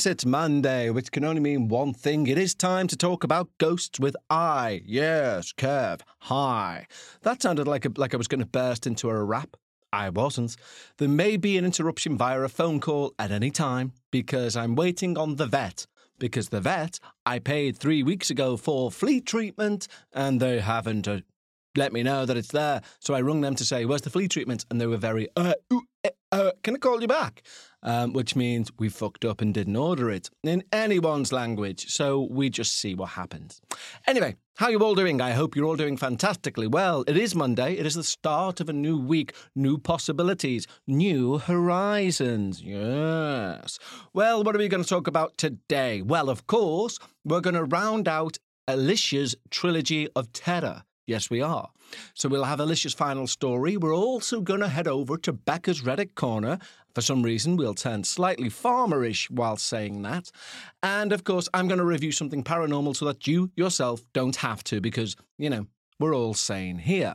Yes, it's Monday, which can only mean one thing. It is time to talk about ghosts with I. Yes, Kev. Hi. That sounded like a, like I was going to burst into a rap. I wasn't. There may be an interruption via a phone call at any time because I'm waiting on the vet. Because the vet I paid three weeks ago for flea treatment and they haven't uh, let me know that it's there. So I rung them to say, Where's the flea treatment? And they were very, uh, ooh, eh, uh, Can I call you back? Um, which means we fucked up and didn't order it in anyone's language. So we just see what happens. Anyway, how you all doing? I hope you're all doing fantastically well. It is Monday. It is the start of a new week, new possibilities, new horizons. Yes. Well, what are we going to talk about today? Well, of course, we're going to round out Alicia's trilogy of terror. Yes, we are. So we'll have Alicia's final story. We're also going to head over to Becca's Reddit Corner. For some reason, we'll turn slightly farmerish while saying that. And of course, I'm going to review something paranormal so that you yourself don't have to, because, you know, we're all sane here.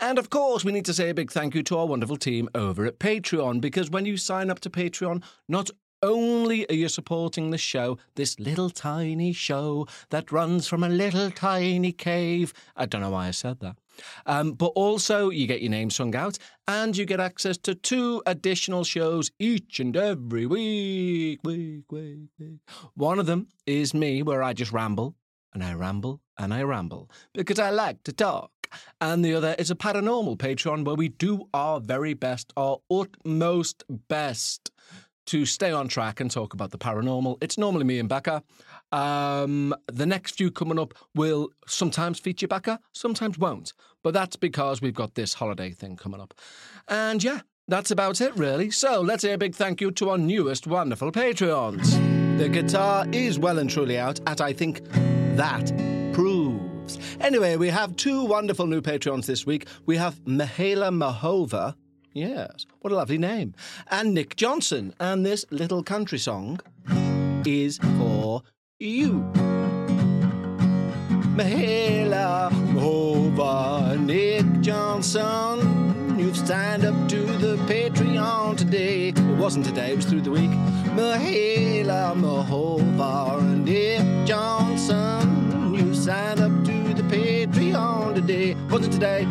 And of course, we need to say a big thank you to our wonderful team over at Patreon, because when you sign up to Patreon, not only are you supporting the show, this little tiny show that runs from a little tiny cave. I don't know why I said that. Um, but also, you get your name sung out and you get access to two additional shows each and every week. Week, week, week. One of them is me, where I just ramble and I ramble and I ramble because I like to talk. And the other is a paranormal Patreon where we do our very best, our utmost best to stay on track and talk about the paranormal. It's normally me and Becca. Um, the next few coming up will sometimes feature Becca, sometimes won't. But that's because we've got this holiday thing coming up. And yeah, that's about it, really. So let's say a big thank you to our newest wonderful Patreons. The guitar is well and truly out, at I think that proves. Anyway, we have two wonderful new Patreons this week. We have Mihaela Mahova Yes, what a lovely name. And Nick Johnson. And this little country song is for you. Mahela over Nick Johnson. You've signed up to the Patreon today. It wasn't today, it was through the week. Mahela Mahova Nick Johnson. You've signed up to the Patreon today. Wasn't today.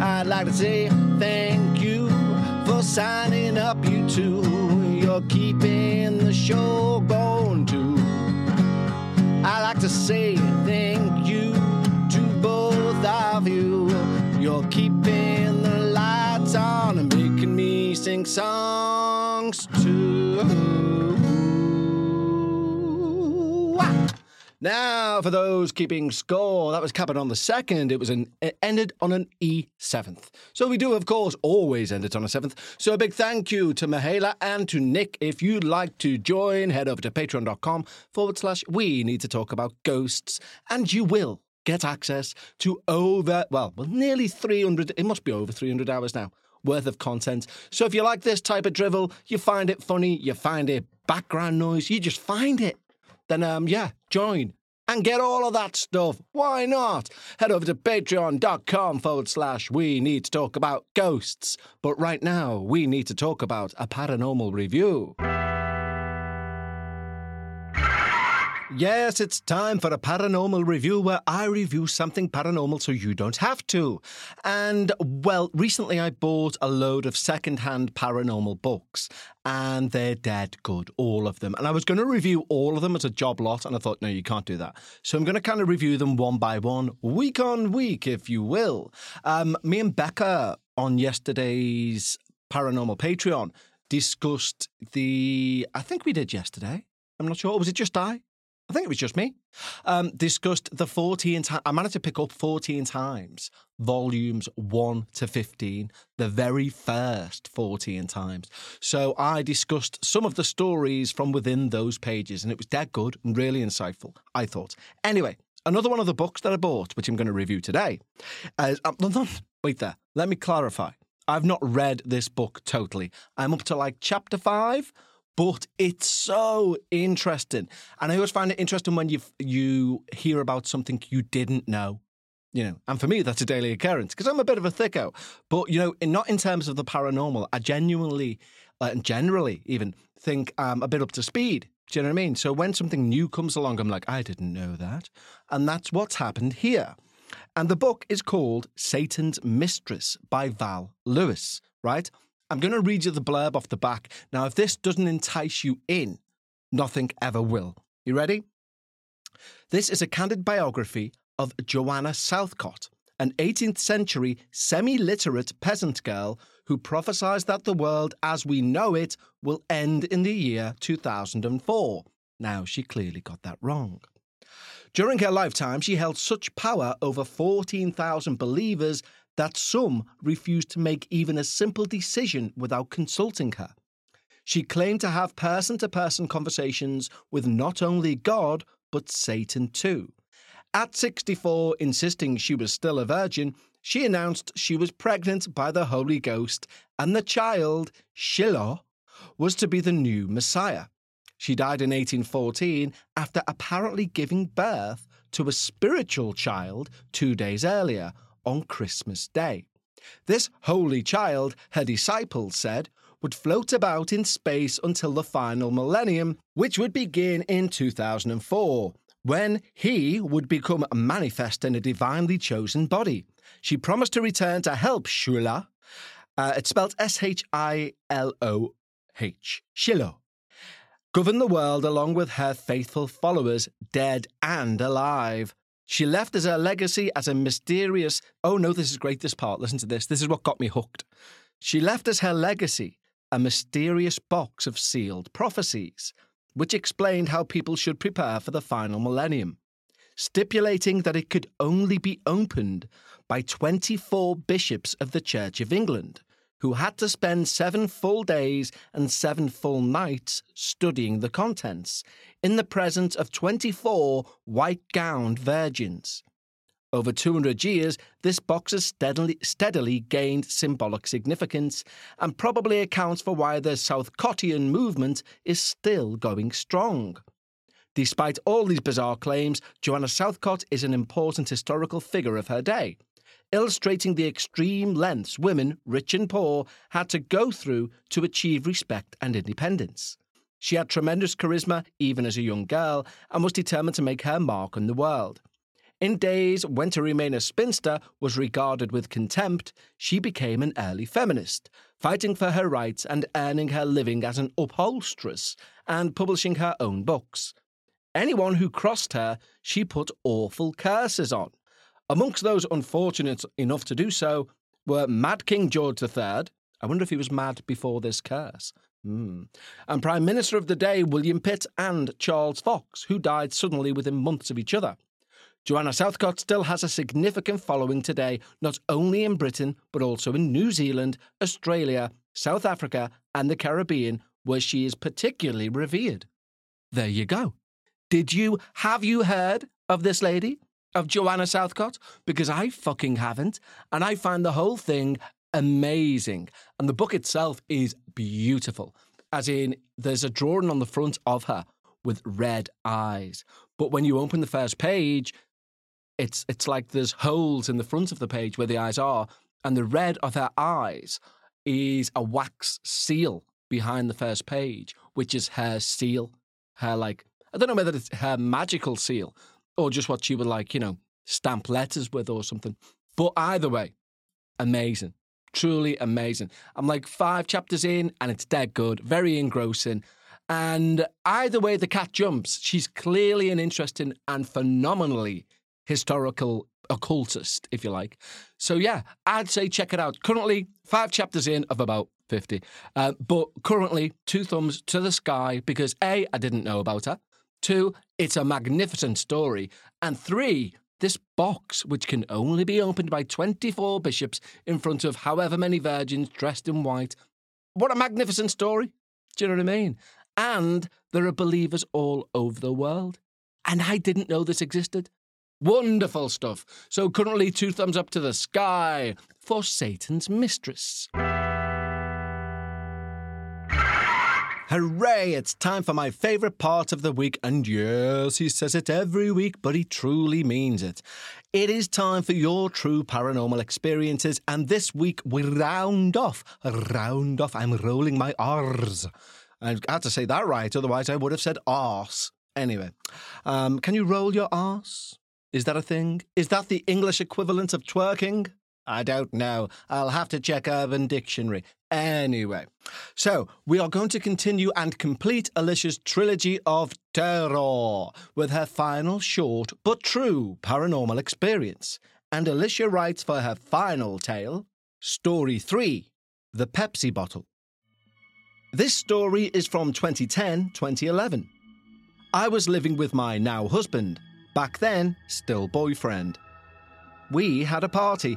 I'd like to say thank you for signing up, you two. You're keeping the show going too. I'd like to say thank you to both of you. You're keeping the lights on and making me sing songs too. Now, for those keeping score, that was capping on the second. It was an it ended on an E seventh. So we do, of course, always end it on a seventh. So a big thank you to Mahela and to Nick. If you'd like to join, head over to patreon.com forward slash we need to talk about ghosts, and you will get access to over well, well, nearly 300. It must be over 300 hours now worth of content. So if you like this type of drivel, you find it funny, you find it background noise, you just find it then um, yeah, join and get all of that stuff. Why not? Head over to patreon.com forward slash we need to talk about ghosts. But right now, we need to talk about a paranormal review. Yes, it's time for a paranormal review where I review something paranormal so you don't have to. And, well, recently I bought a load of secondhand paranormal books, and they're dead good, all of them. And I was going to review all of them as a job lot, and I thought, no, you can't do that. So I'm going to kind of review them one by one, week on week, if you will. Um, me and Becca on yesterday's Paranormal Patreon discussed the. I think we did yesterday. I'm not sure. Was it just I? I think it was just me, um, discussed the Fortean Times. I managed to pick up Fortean Times volumes 1 to 15, the very first Fortean Times. So I discussed some of the stories from within those pages, and it was dead good and really insightful, I thought. Anyway, another one of the books that I bought, which I'm going to review today. Uh, wait there, let me clarify. I've not read this book totally. I'm up to like chapter five but it's so interesting. And I always find it interesting when you you hear about something you didn't know. You know, and for me, that's a daily occurrence because I'm a bit of a thicko. But you know, in, not in terms of the paranormal. I genuinely, uh, and generally, even think I'm a bit up to speed. Do you know what I mean? So when something new comes along, I'm like, I didn't know that. And that's what's happened here. And the book is called Satan's Mistress by Val Lewis, right? I'm going to read you the blurb off the back. Now, if this doesn't entice you in, nothing ever will. You ready? This is a candid biography of Joanna Southcott, an 18th century semi literate peasant girl who prophesied that the world as we know it will end in the year 2004. Now, she clearly got that wrong. During her lifetime, she held such power over 14,000 believers that some refused to make even a simple decision without consulting her. She claimed to have person to person conversations with not only God, but Satan too. At 64, insisting she was still a virgin, she announced she was pregnant by the Holy Ghost and the child, Shiloh, was to be the new Messiah. She died in 1814 after apparently giving birth to a spiritual child two days earlier, on Christmas Day. This holy child, her disciples said, would float about in space until the final millennium, which would begin in 2004, when he would become manifest in a divinely chosen body. She promised to return to help Shula. Uh, it's spelled S H I L O H, Shiloh. Govern the world along with her faithful followers, dead and alive. She left as her legacy as a mysterious. Oh no, this is great, this part. Listen to this. This is what got me hooked. She left as her legacy a mysterious box of sealed prophecies, which explained how people should prepare for the final millennium, stipulating that it could only be opened by 24 bishops of the Church of England, who had to spend seven full days and seven full nights studying the contents in the presence of 24 white gowned virgins. Over 200 years, this box has steadily, steadily gained symbolic significance and probably accounts for why the Southcottian movement is still going strong. Despite all these bizarre claims, Joanna Southcott is an important historical figure of her day illustrating the extreme lengths women, rich and poor, had to go through to achieve respect and independence. She had tremendous charisma even as a young girl and was determined to make her mark on the world. In days when to remain a spinster was regarded with contempt, she became an early feminist, fighting for her rights and earning her living as an upholsteress and publishing her own books. Anyone who crossed her, she put awful curses on. Amongst those unfortunate enough to do so were Mad King George III. I wonder if he was mad before this curse. Mm. And Prime Minister of the day, William Pitt, and Charles Fox, who died suddenly within months of each other. Joanna Southcott still has a significant following today, not only in Britain, but also in New Zealand, Australia, South Africa, and the Caribbean, where she is particularly revered. There you go. Did you, have you heard of this lady? Of Joanna Southcott because I fucking haven't. And I find the whole thing amazing. And the book itself is beautiful. As in, there's a drawing on the front of her with red eyes. But when you open the first page, it's it's like there's holes in the front of the page where the eyes are, and the red of her eyes is a wax seal behind the first page, which is her seal. Her like I don't know whether it's her magical seal, or just what she would like, you know, stamp letters with or something. But either way, amazing. Truly amazing. I'm like five chapters in and it's dead good, very engrossing. And either way the cat jumps, she's clearly an interesting and phenomenally historical occultist, if you like. So yeah, I'd say check it out. Currently, five chapters in of about 50. Uh, but currently, two thumbs to the sky because A, I didn't know about her. Two, it's a magnificent story. And three, this box, which can only be opened by 24 bishops in front of however many virgins dressed in white. What a magnificent story. Do you know what I mean? And there are believers all over the world. And I didn't know this existed. Wonderful stuff. So currently, two thumbs up to the sky for Satan's Mistress. Hooray! It's time for my favourite part of the week, and yes, he says it every week, but he truly means it. It is time for your true paranormal experiences, and this week we round off, round off, I'm rolling my R's. I had to say that right, otherwise I would have said arse. Anyway, um, can you roll your arse? Is that a thing? Is that the English equivalent of twerking? I don't know. I'll have to check Urban Dictionary. Anyway, so we are going to continue and complete Alicia's trilogy of terror with her final short but true paranormal experience. And Alicia writes for her final tale, Story 3 The Pepsi Bottle. This story is from 2010 2011. I was living with my now husband, back then still boyfriend. We had a party,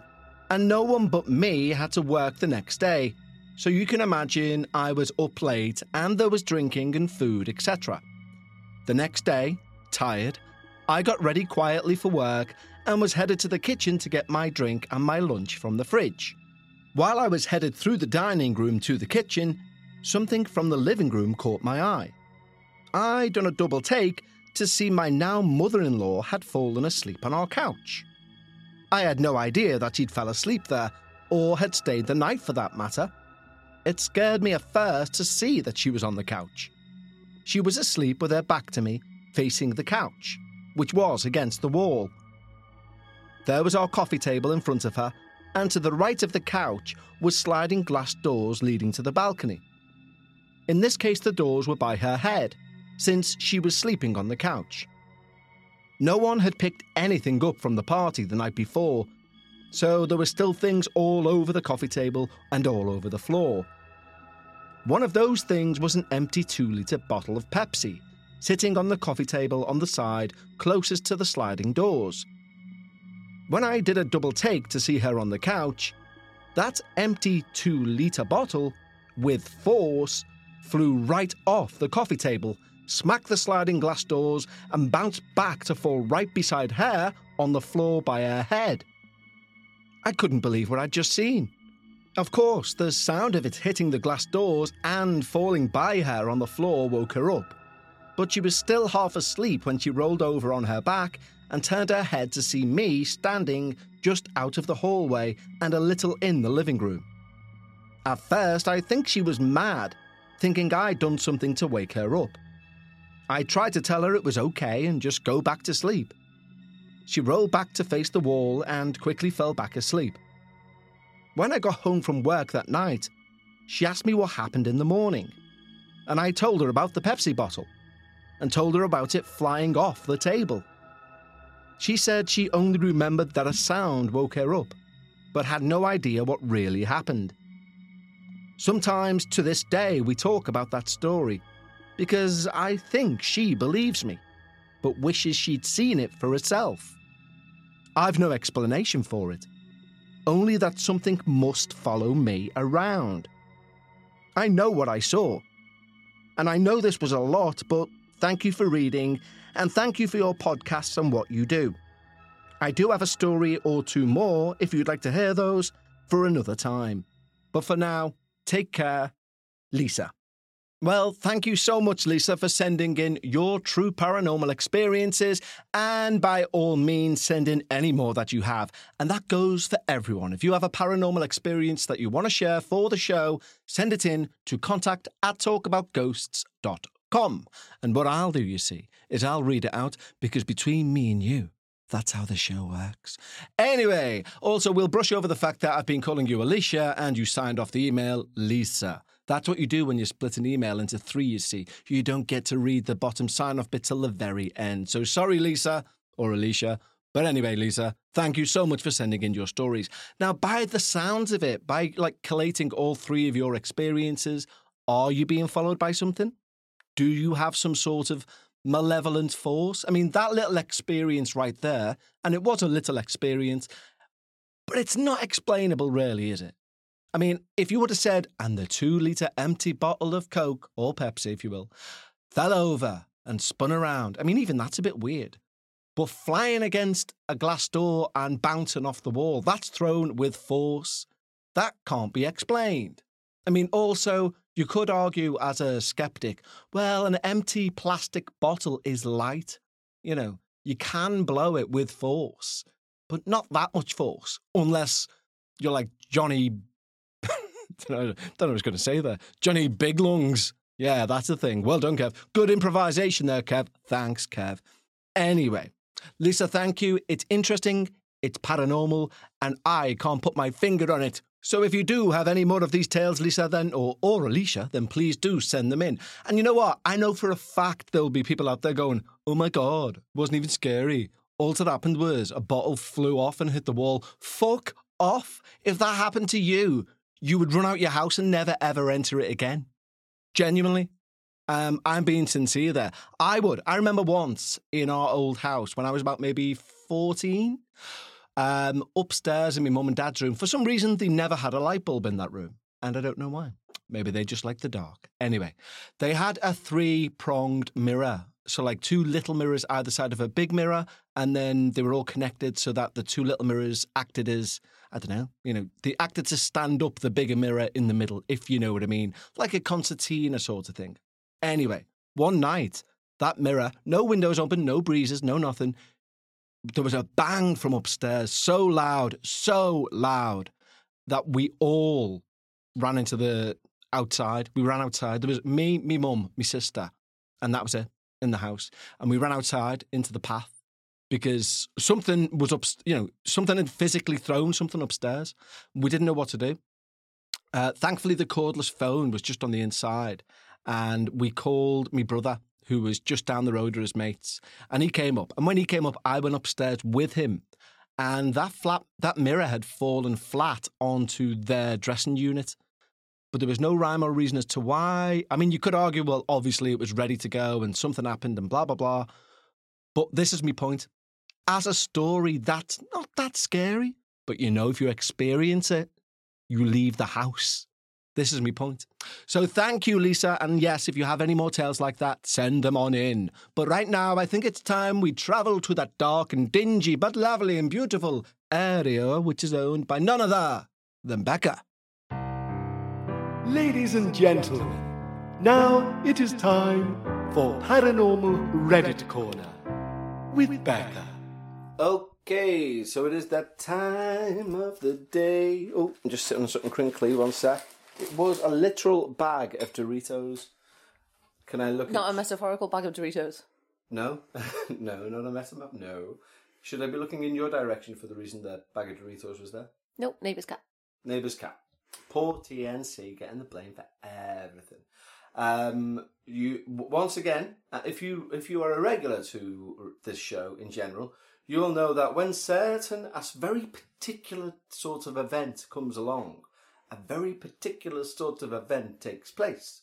and no one but me had to work the next day so you can imagine I was up late and there was drinking and food, etc. The next day, tired, I got ready quietly for work and was headed to the kitchen to get my drink and my lunch from the fridge. While I was headed through the dining room to the kitchen, something from the living room caught my eye. I done a double take to see my now mother in law had fallen asleep on our couch. I had no idea that she'd fell asleep there, or had stayed the night for that matter. It scared me at first to see that she was on the couch. She was asleep with her back to me, facing the couch, which was against the wall. There was our coffee table in front of her, and to the right of the couch was sliding glass doors leading to the balcony. In this case, the doors were by her head, since she was sleeping on the couch. No one had picked anything up from the party the night before, so there were still things all over the coffee table and all over the floor. One of those things was an empty two litre bottle of Pepsi, sitting on the coffee table on the side closest to the sliding doors. When I did a double take to see her on the couch, that empty two litre bottle, with force, flew right off the coffee table, smacked the sliding glass doors, and bounced back to fall right beside her on the floor by her head. I couldn't believe what I'd just seen. Of course, the sound of it hitting the glass doors and falling by her on the floor woke her up. But she was still half asleep when she rolled over on her back and turned her head to see me standing just out of the hallway and a little in the living room. At first, I think she was mad, thinking I'd done something to wake her up. I tried to tell her it was okay and just go back to sleep. She rolled back to face the wall and quickly fell back asleep. When I got home from work that night, she asked me what happened in the morning, and I told her about the Pepsi bottle and told her about it flying off the table. She said she only remembered that a sound woke her up, but had no idea what really happened. Sometimes to this day we talk about that story because I think she believes me, but wishes she'd seen it for herself. I've no explanation for it, only that something must follow me around. I know what I saw, and I know this was a lot, but thank you for reading, and thank you for your podcasts and what you do. I do have a story or two more if you'd like to hear those for another time. But for now, take care, Lisa. Well, thank you so much, Lisa, for sending in your true paranormal experiences. And by all means, send in any more that you have. And that goes for everyone. If you have a paranormal experience that you want to share for the show, send it in to contact at talkaboutghosts.com. And what I'll do, you see, is I'll read it out because between me and you, that's how the show works. Anyway, also, we'll brush over the fact that I've been calling you Alicia and you signed off the email Lisa. That's what you do when you split an email into three, you see. You don't get to read the bottom sign off bit till the very end. So sorry, Lisa or Alicia. But anyway, Lisa, thank you so much for sending in your stories. Now, by the sounds of it, by like collating all three of your experiences, are you being followed by something? Do you have some sort of malevolent force? I mean, that little experience right there, and it was a little experience, but it's not explainable, really, is it? I mean, if you would have said, and the two litre empty bottle of Coke, or Pepsi, if you will, fell over and spun around, I mean, even that's a bit weird. But flying against a glass door and bouncing off the wall, that's thrown with force. That can't be explained. I mean, also, you could argue as a skeptic, well, an empty plastic bottle is light. You know, you can blow it with force, but not that much force, unless you're like Johnny know, don't know what I was going to say there. Johnny Big Lungs, Yeah, that's the thing. Well done, Kev. Good improvisation there, Kev. Thanks, Kev. Anyway, Lisa, thank you. It's interesting, it's paranormal, and I can't put my finger on it. So if you do have any more of these tales, Lisa, then or or Alicia, then please do send them in. And you know what? I know for a fact there'll be people out there going, "Oh my god, wasn't even scary." All that happened was a bottle flew off and hit the wall. Fuck off! If that happened to you, you would run out your house and never ever enter it again. Genuinely. Um, I'm being sincere there. I would. I remember once in our old house when I was about maybe 14, um, upstairs in my mum and dad's room. For some reason, they never had a light bulb in that room. And I don't know why. Maybe they just liked the dark. Anyway, they had a three pronged mirror. So, like two little mirrors either side of a big mirror, and then they were all connected so that the two little mirrors acted as, I don't know, you know, they acted to stand up the bigger mirror in the middle, if you know what I mean, like a concertina sort of thing. Anyway, one night, that mirror, no windows open, no breezes, no nothing, there was a bang from upstairs, so loud, so loud that we all ran into the outside. We ran outside. There was me, me mum, my sister, and that was it in the house. And we ran outside into the path because something was up, you know, something had physically thrown something upstairs. We didn't know what to do. Uh, thankfully, the cordless phone was just on the inside, and we called my brother who was just down the road with his mates, and he came up. And when he came up, I went upstairs with him, and that flat, that mirror had fallen flat onto their dressing unit. But there was no rhyme or reason as to why. I mean, you could argue, well, obviously it was ready to go and something happened and blah, blah, blah. But this is my point. As a story, that's not that scary. But you know, if you experience it, you leave the house. This is my point. So thank you, Lisa. And yes, if you have any more tales like that, send them on in. But right now, I think it's time we travel to that dark and dingy, but lovely and beautiful area which is owned by none other than Becca. Ladies and gentlemen, now it is time for Paranormal Reddit Corner with Becca. Okay, so it is that time of the day. Oh, I'm just sitting on something crinkly, one sec. It was a literal bag of Doritos. Can I look Not a metaphorical bag of Doritos. No? no, not a up. No. Should I be looking in your direction for the reason that bag of Doritos was there? Nope, neighbour's cat. Neighbour's cat. Poor TNC getting the blame for everything. Um, you once again, uh, if you if you are a regular to this show in general, you'll know that when certain a very particular sort of event comes along, a very particular sort of event takes place,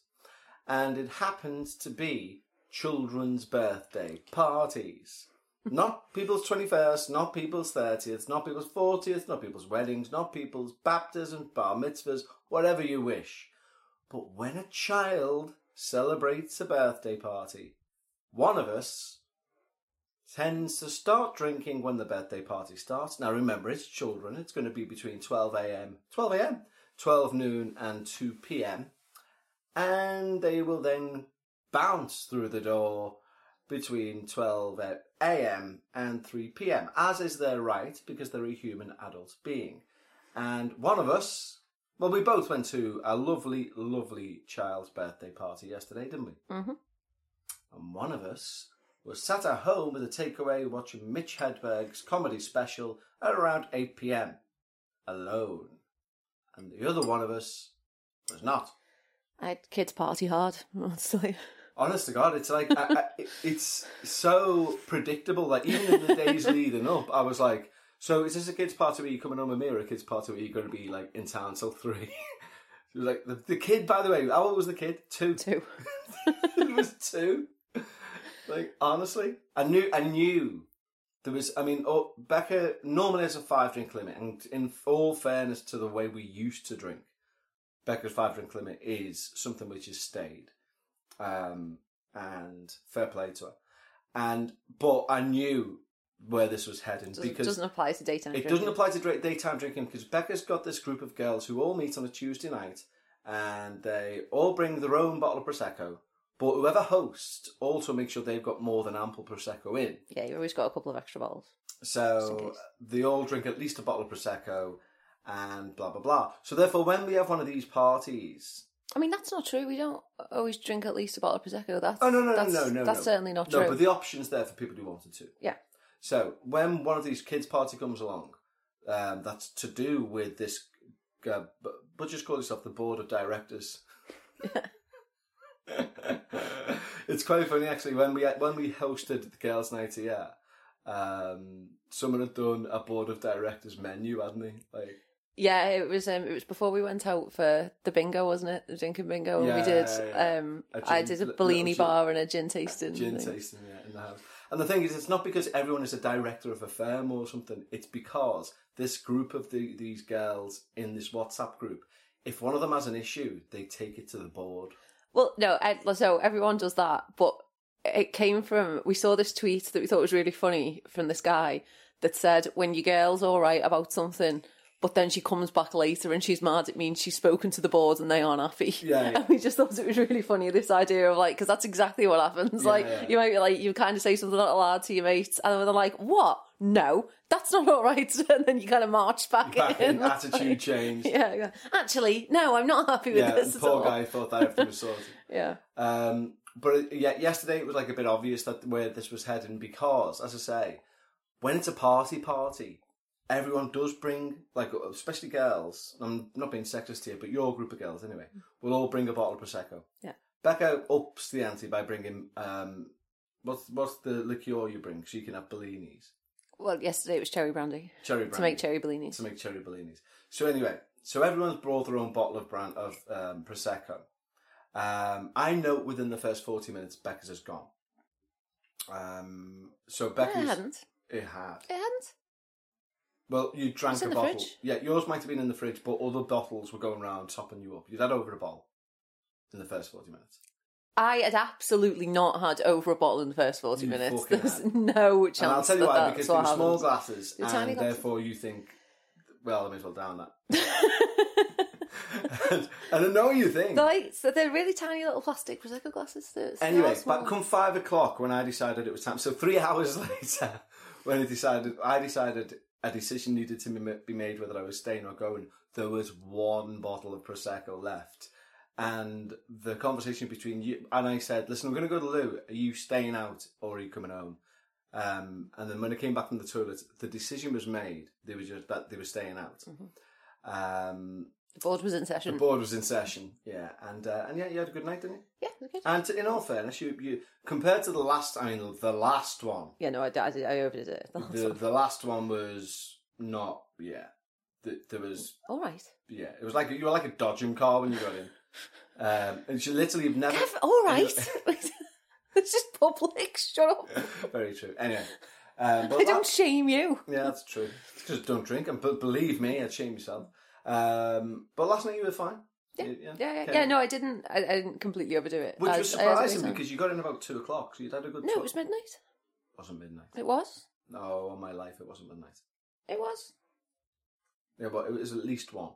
and it happens to be children's birthday parties. Not people's 21st, not people's 30th, not people's 40th, not people's weddings, not people's baptisms, bar mitzvahs, whatever you wish. But when a child celebrates a birthday party, one of us tends to start drinking when the birthday party starts. Now remember, it's children. It's going to be between 12 a.m., 12 a.m., 12 noon and 2 p.m. And they will then bounce through the door between 12 a.m. and 3 p.m., as is their right because they're a human adult being. And one of us, well, we both went to a lovely, lovely child's birthday party yesterday, didn't we? Mm-hmm. And one of us was sat at home with a takeaway watching Mitch Hedberg's comedy special at around 8 p.m. alone. And the other one of us was not. I had kids party hard, honestly. Honest to God, it's like I, I, it's so predictable. Like even in the days leading up, I was like, "So is this a kids' party where you're coming home with me, or a kids' party where you're going to be like in town till 3? it was like the, the kid. By the way, how old was the kid? Two. Two. it was two. Like honestly, I knew. I knew there was. I mean, oh, Becca normally has a five drink limit, and in all fairness to the way we used to drink, Becca's five drink limit is something which has stayed um, and fair play to her. And but I knew where this was heading Doesn't, because doesn't apply to daytime. it doesn't apply to daytime drinking because Becca's got this group of girls who all meet on a Tuesday night and they all bring their own bottle of prosecco. But whoever hosts also makes sure they've got more than ample prosecco in. Yeah, you always got a couple of extra bottles. So they all drink at least a bottle of prosecco and blah blah blah. So therefore, when we have one of these parties, I mean, that's not true. We don't always drink at least a bottle of prosecco. That's Oh no no that's, no no no. That's no. certainly not No, true. No, but the option's there for people who wanted to. Yeah. So when one of these kids' party comes along, um, that's to do with this. Uh, but, but just call yourself the board of directors. it's quite funny actually when we when we hosted the girls' night here. Um, someone had done a board of directors menu, hadn't he? Like Yeah, it was. Um, it was before we went out for the bingo, wasn't it? The drinking bingo, and Yeah, we did. yeah. Um, A I gin- did a Bellini gin- bar and a gin tasting. gin thing. tasting yeah, in the house. And the thing is, it's not because everyone is a director of a firm or something. It's because this group of the, these girls in this WhatsApp group, if one of them has an issue, they take it to the board. Well, no, so everyone does that, but it came from we saw this tweet that we thought was really funny from this guy that said, "When your girl's all right about something." But then she comes back later and she's mad. It means she's spoken to the board and they aren't happy. Yeah, yeah. And we just thought it was really funny this idea of like because that's exactly what happens. like yeah. you might be like you kind of say something not allowed to your mates, and they're like, "What? No, that's not all right." And then you kind of march back, Back in. in, attitude change. Yeah, yeah. Actually, no, I'm not happy with Yeah, this at poor guy thought that everything was sorted. Yeah. Um, but yeah, yesterday it was like a bit obvious that where this was heading because, as I say, when it's a party party, everyone does bring like, especially girls. I'm not being sexist here, but your group of girls anyway, will all bring a bottle of prosecco. Yeah. Becca ups the ante by bringing um, what's what's the liqueur you bring? So you can have Bellinis, Well, yesterday it was cherry brandy. cherry brandy to make cherry bellinis. to make cherry Bellinis. So anyway, so everyone's brought their own bottle of brand of um, prosecco. Um, I note within the first forty minutes, Becca's has gone. Um, so Becca's it hadn't. it had. It hadn't. Well, you drank It's a in the bottle. fridge. Yeah, yours might have been in the fridge, but other bottles were going around topping you up. You'd had over a bottle in the first forty minutes. I had absolutely not had over a bottle in the first 40 You minutes. fucking There's had. no chance And I'll tell you that why, that's because they what small happened. glasses, and tiny glasses. therefore you think, well, I may as well down that. and, and I know you think. They're like, so they're really tiny little plastic Prosecco glasses. They're- they Anyway, small. but come five o'clock when I decided it was time. So three hours later, when I decided, I decided a decision needed to be ma- be made whether I was staying or going. There was one bottle of prosecco left, and the conversation between you and I said, "Listen, I'm going to go to the loo. Are you staying out or are you coming home?" Um, and then when I came back from the toilet, the decision was made. They were just that they were staying out. Um, the board was in session. the board was in session, yeah, and uh, and yeah, you had a good night, didn't you? Yeah, it was good. And to, in all fairness, you, you compared to the last, I mean, the last one, yeah, no, I, I, did, I overdid it. the the last one was not, yeah. The, there was, All right. yeah, it was like you were like a dodging car when you got in, um, and she literally have never. Kev, all right. it's just public. Shut up. Very true. Anyway, um, but I don't shame you. yeah, that's true. Because don't drink, and but believe me, I'd shame yourself. Um, but last night you were fine. Yeah, You- yeah, yeah. okay. yeah no, I didn't. I, I didn't completely overdo it. Which I- was I had a good surprising because you got in about two o'clock, so you'd had a good. no, tw- it was midnight. It wasn't midnight. It was. No, on my life it wasn't midnight. It was. Yeah, but it was at least one.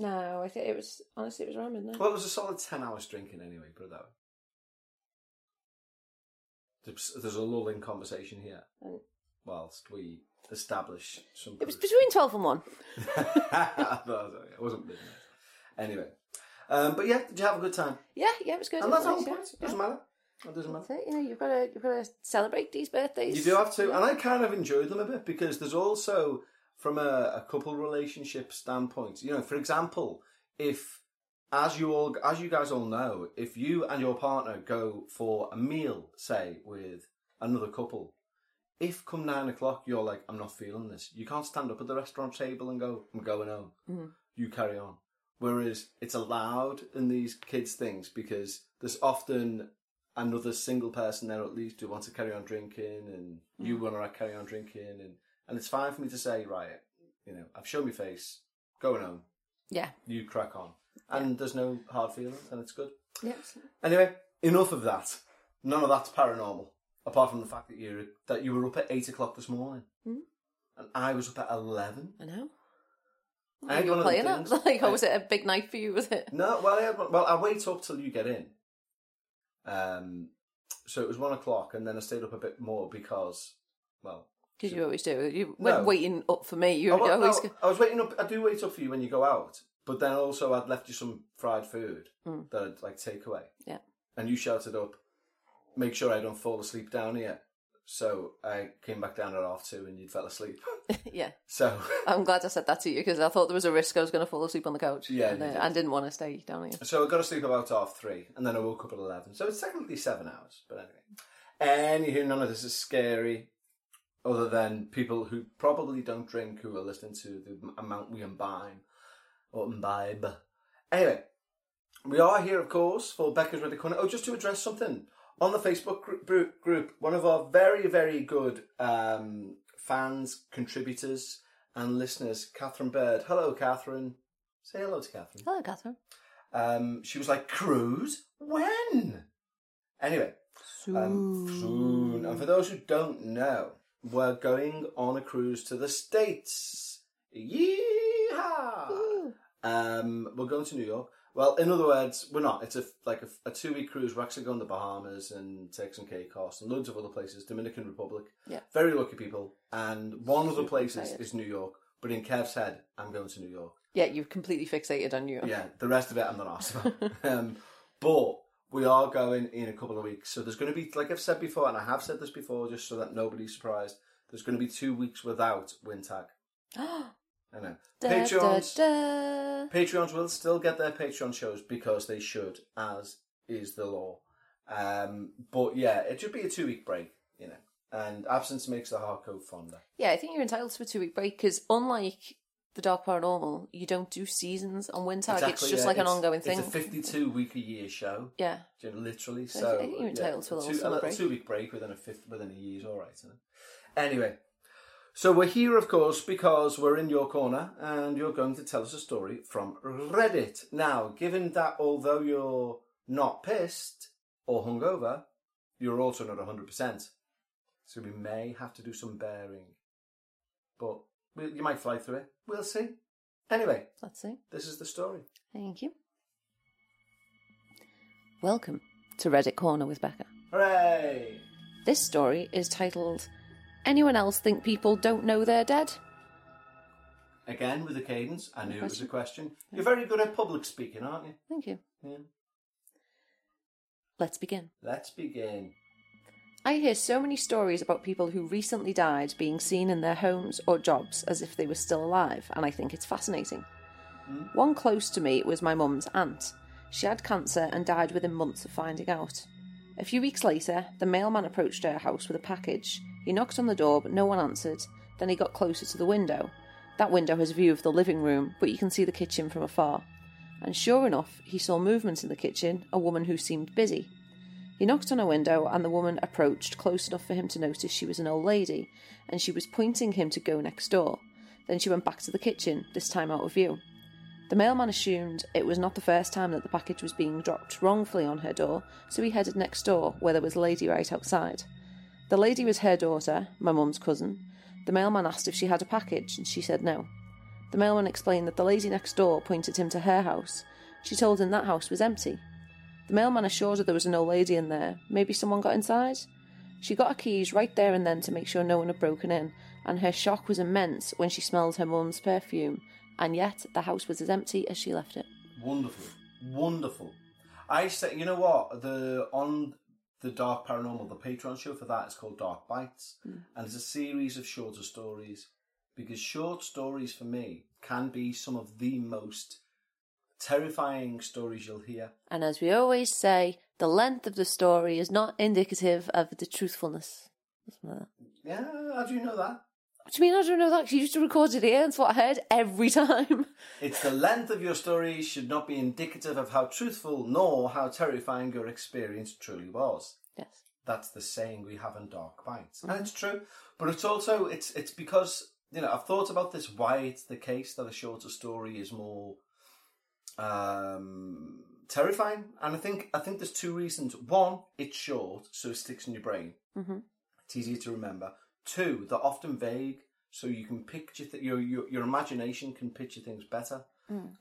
No, I think it was. Honestly, it was around midnight. Well, it was a solid 10 hours drinking anyway, put it that way. There's, there's a lull in conversation here whilst we establish some. It was between twelve and one. it wasn't midnight. Anyway. Um, but yeah, did you have a good time? Yeah, yeah, it was good. And that's all nice, yeah, points. yeah. Doesn't matter. It doesn't matter. It, you know, you've got to you've got to celebrate these birthdays. You do have to, and I kind of enjoyed them a bit because there's also, from a, a couple relationship standpoint, you know, for example, if as you all, as you guys all know, if you and your partner go for a meal, say with another couple, if come nine o'clock you're like, I'm not feeling this, you can't stand up at the restaurant table and go, I'm going home. Mhm. You carry on. Whereas it's allowed in these kids things because there's often another single person there at least who wants to carry on drinking and you want to carry on drinking and, and it's fine for me to say, right, you know, I've shown my face, going home, Yeah. you crack on. And there's no hard feelings and it's good. Yeah. Anyway, enough of that. None of that's paranormal. Apart from the fact that you that you were up at eight o'clock this morning, Mhm. and I was up at eleven. I know. I you were one of the playing that? Like, I- oh, was it a big night for you? Was it? No, well, I had, well, I wait up till you get in. Um, so it was one o'clock, and then I stayed up a bit more because, well, Because you always do. You No. weren't waiting up for me. You I, wa- always no, go. I was waiting up. I do wait up for you when you go out, but then also I'd left you some fried food that I'd like take away. Yeah. And you shouted up, make sure I don't fall asleep down here. So I came back down at half two and you'd fell asleep. yeah. So I'm glad I said that to you because I thought there was a risk I was going to fall asleep on the couch. Yeah, and, you uh, did. and didn't want to stay down here. so I got to sleep about half three and then I woke up at eleven. So it's technically seven hours. But anyway. Anywho, none of this is scary. Other than people who probably don't drink who are listening to the amount we imbibe or imbibe. Anyway, we are here, of course, for Becca's Reddit Corner. Oh, just to address something on the Facebook group, one of our very, very good um, fans, contributors, and listeners, Catherine Bird. Hello, Catherine. Say hello to Catherine. Hello, Catherine. Um, she was like, "Cruise when?" Anyway, um, soon. And for those who don't know, we're going on a cruise to the States. Yeehaw! Um, we're going to New York. Well, in other words, we're not. It's a like a, a two week cruise. We're actually going to the Bahamas and Turks and Caicos and loads of other places. Dominican Republic. Yeah. Very lucky people. And one of the places excited. is New York. But in Kev's head, I'm going to New York. Yeah, you've completely fixated on you. Yeah, the rest of it I'm not asked about. um, but we are going in a couple of weeks. So there's going to be, like I've said before, and I have said this before just so that nobody's surprised, there's going to be two weeks without Wintag. I know. Da, Patreons, da, da. Patreons will still get their Patreon shows because they should, as is the law. Um, but yeah, it should be a two week break, you know. And absence makes the heart go fonder. Yeah, I think you're entitled to a two week break because unlike the Dark Paranormal, you don't do seasons on Wintag. it's just yeah, like an it's- ongoing thing. It's a 52 week a year show. yeah. Literally. So So, you're entitled to a little two, little break. two week break within a fifth within a year's all right, isn't it? Anyway, so we're here, of course, because we're in your corner, and you're going to tell us a story from Reddit. Now, given that although you're not pissed or hungover, you're also not hundred percent, so we may have to do some bearing, but we, you might fly through it. We'll see. Anyway, Let's see. this is the story. Thank you. Welcome to Reddit Corner with Becca. Hooray! This story is titled Anyone Else Think People Don't Know They're Dead? Again with the cadence. I knew it was a question. question. You're very good at public speaking, aren't you? Thank you. Yeah. Let's begin. Let's begin. I hear so many stories about people who recently died being seen in their homes or jobs as if they were still alive, and I think it's fascinating. Hmm? One close to me was my mum's aunt. She had cancer and died within months of finding out. A few weeks later, the mailman approached her house with a package. He knocked on the door, but no one answered. Then he got closer to the window. That window has a view of the living room, but you can see the kitchen from afar. And sure enough, he saw movement in the kitchen, a woman who seemed busy. He knocked on a window, and the woman approached close enough for him to notice she was an old lady, and she was pointing him to go next door. Then she went back to the kitchen, this time out of view. The mailman assumed it was not the first time that the package was being dropped wrongfully on her door, so he headed next door, where there was a lady right outside. The lady was her daughter, my mum's cousin. The mailman asked if she had a package, and she said no. The mailman explained that the lady next door pointed him to her house. She told him that house was empty. The mailman assured her there was an old lady in there. Maybe someone got inside? She got her keys right there and then to make sure no one had broken in, and her shock was immense when she smelled her mum's perfume, and yet the house was as empty as she left it. Wonderful. Wonderful. I say, you know what? The on the Dark Paranormal, the Patreon show for that is called Dark Bites, hmm. and it's a series of shorter stories. Because short stories for me can be some of the most terrifying stories you'll hear. And as we always say, the length of the story is not indicative of the truthfulness. Something like that. Yeah, how do you know that? What do you mean I don't know that? 'Cause You used to record it here, that's what I heard every time. It's the length of your story should not be indicative of how truthful nor how terrifying your experience truly was. yes. That's the saying we have in Dark Bites, and it's true. But it's also it's it's because you know I've thought about this why it's the case that a shorter story is more um, terrifying, and I think I think there's two reasons. One, it's short, so it sticks in your brain. Mm-hmm. It's easier to remember. Two, they're often vague, so you can picture th- your, your your imagination can picture things better.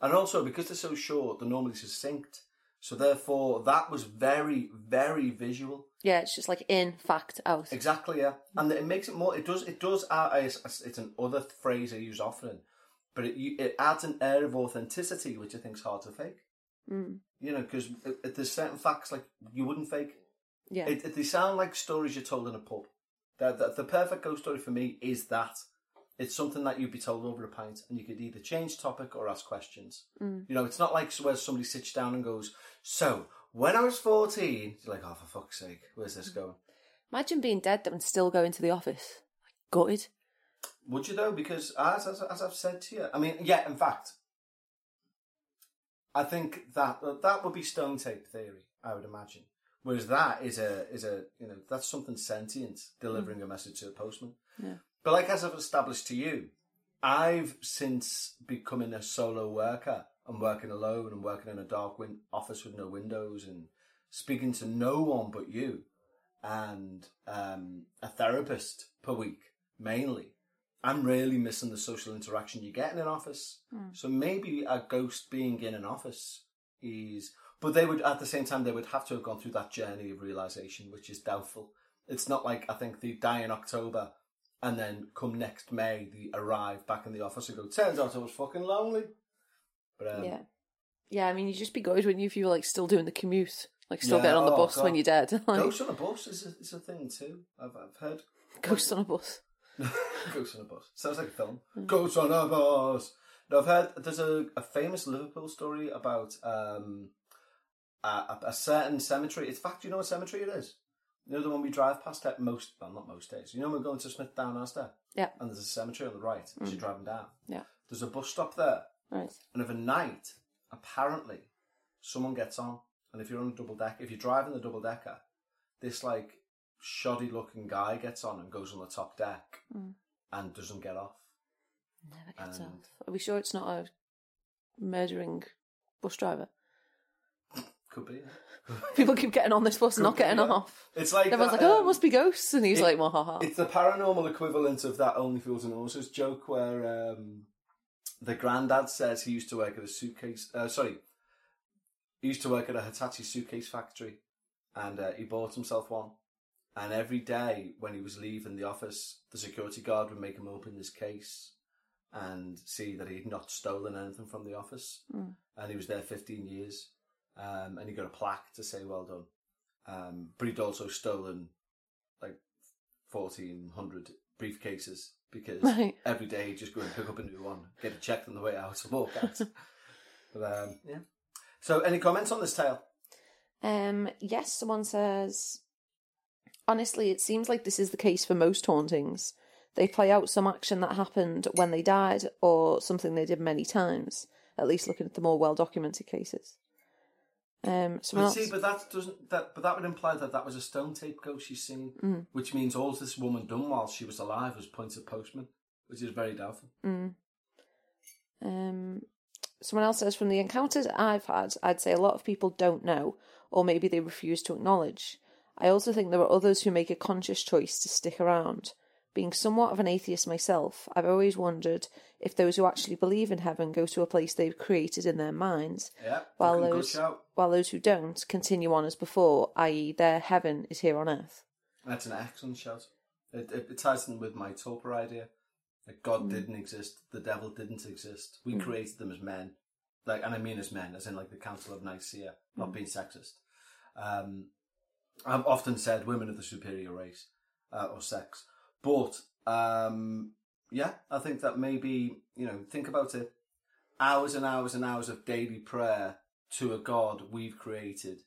And also because they're so short, they're normally succinct. So therefore, that was very very visual. Yeah, it's just like in, fact, out. Exactly, yeah, and it makes it more. It does. It does. Uh, it's, it's an other phrase I use often. But it it adds an air of authenticity, which I think is hard to fake. Mm. You know, because there's certain facts like you wouldn't fake. Yeah. It, it, they sound like stories you're told in a pub. The, the, the perfect ghost story for me is that it's something that you'd be told over a pint, and you could either change topic or ask questions. Mm. You know, it's not like where somebody sits down and goes, "So when I was 14, you're like, oh for fuck's sake, where's this going? Imagine being dead and still going to the office. Like, gutted. Would you though? Because as, as as I've said to you, I mean, yeah. In fact, I think that that would be stone tape theory. I would imagine. Whereas that is a is a you know that's something sentient delivering a message to a postman. Yeah. But like as I've established to you, I've since becoming a solo worker and working alone and working in a dark win- office with no windows and speaking to no one but you and um, a therapist per week mainly. I'm really missing the social interaction you get in an office. So maybe a ghost being in an office is, but they would at the same time they would have to have gone through that journey of realization, which is doubtful. It's not like I think they die in October and then come next May they arrive back in the office and go. Turns out I was fucking lonely. But um, yeah. Yeah, I mean, you'd just be gutted when you, if you were like still doing the commute, like still Yeah, getting on the oh, bus God. when you're dead. like, ghosts on a bus is a, is a thing too. I've I've heard. ghosts on a bus. Ghosts on a bus. Sounds like a film. Ghosts on a bus. No, I've heard there's a, a famous Liverpool story about um, a, a, a certain cemetery. In fact, you know what cemetery it is? You know the one we drive past at most, well, not most days. You know we're going to Smithdown Asda? Yeah. And there's a cemetery on the right as you're driving down. Yeah. There's a bus stop there. Right. And of a night, apparently, someone gets on. And if you're on a double deck, if you're driving the double decker, this like shoddy looking guy gets on and goes on the top deck and doesn't get off. Never gets And- off. Are we sure it's not a murdering bus driver? Could be. People keep getting on this bus and not Could be, getting yeah. off. It's like Everyone's that, like, oh, it um, must be ghosts. And he's it- like, well, ha ha. It's the paranormal equivalent of that Only Fools and Horses joke where um, the granddad says he used to work at a suitcase. Uh, sorry, he used to work at a Hitachi suitcase factory, and uh, he bought himself one. And every day when he was leaving the office, the security guard would make him open this case and see that he had not stolen anything from the office. And he was there 15 years, um, and he got a plaque to say well done. Um, but he'd also stolen like 1400 briefcases because Right. every day he'd just go and pick up a new one, get it checked on the way out, and walk out. but um, yeah. So, any comments on this tale? Um, yes, someone says, honestly, it seems like this is the case for most hauntings. They play out some action that happened when they died or something they did many times, at least looking at the more well documented cases. Um, But else, see, but that doesn't that. But that would imply that that was a stone tape ghost she's seen, Mm. which means all this woman done while she was alive was point of postman, which is very doubtful. Um, someone else says, from the encounters I've had, I'd say a lot of people don't know, or maybe they refuse to acknowledge. I also think there are others who make a conscious choice to stick around. Being somewhat of an atheist myself, I've always wondered if those who actually believe in heaven go to a place they've created in their minds, Yeah, while those while those who don't continue on as before, i.e., their heaven is here on earth. That's an excellent shout. It, it, it ties in with my tulpa idea. That God hmm. didn't exist, the devil didn't exist. We hmm. created them as men, like, and I mean as men, as in like the Council of Nicaea, not hmm. being sexist. Um, I've often said women are the superior race uh, or sex, but um, yeah, I think that maybe you know think about it. Hours and hours and hours of daily prayer to a God we've created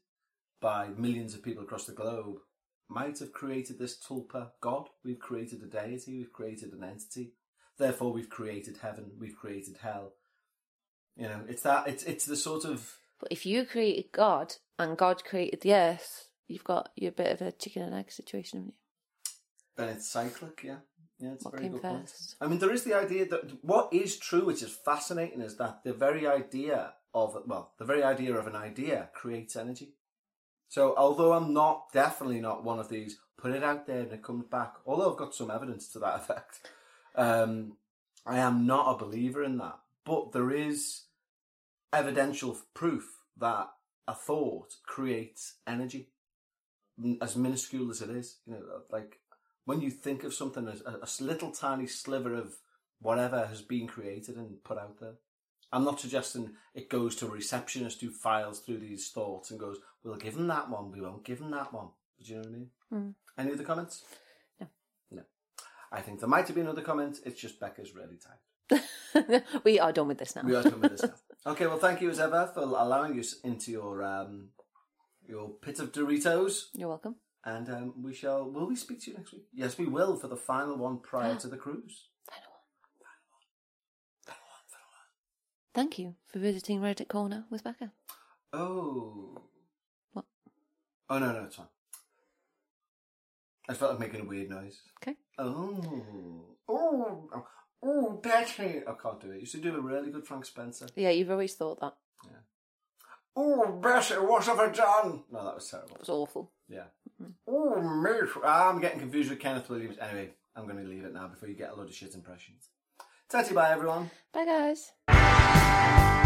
by millions of people across the globe might have created this tulpa god. We've created a deity, we've created an entity. Therefore, we've created heaven, we've created hell. You know, it's that. It's it's the sort of But if you created God and God created the earth, you've got you're bit of a chicken and egg situation, haven't you? then it's cyclic. Yeah, yeah, it's What a very came good point. first? I mean, there is the idea that what is true, which is fascinating, is that the very idea of well, the very idea of an idea creates energy. So, although I'm not definitely not one of these, put it out there and it comes back. Although I've got some evidence to that effect, um, I am not a believer in that. But there is evidential proof that a thought creates energy, as minuscule as it is. You know, like when you think of something as a, a little tiny sliver of whatever has been created and put out there. I'm not suggesting it goes to a receptionist who files through these thoughts and goes, "We'll give him that one. We won't give him that one." Do you know what I mean? Mm. Any other comments? No. No. I think there might have been other comments. It's just Becca's really tired. we are done with this now. We are done with this now. Okay, well, thank you as ever for allowing us into your um, your pit of Doritos, You're welcome. and um, we shall. Will we speak to you next week? Yes, we will for the final one prior to the cruise. Final one. Final one. Final one. Final one. Thank you for visiting Reddit Corner with Becca. Oh. What? Oh no, no, it's fine. I felt like making a weird noise. Okay. Oh. Oh. Oh, Betty. I can't do it. You should do a really good Frank Spencer. Yeah, you've always thought that. Oh, Betty, what have I done? No, that was terrible. It was awful. Yeah. Mm-hmm. Oh, mate. I'm getting confused with Kenneth Williams. Anyway, I'm going to leave it now before you get a load of shit impressions. Tatty bye, everyone. Bye, guys.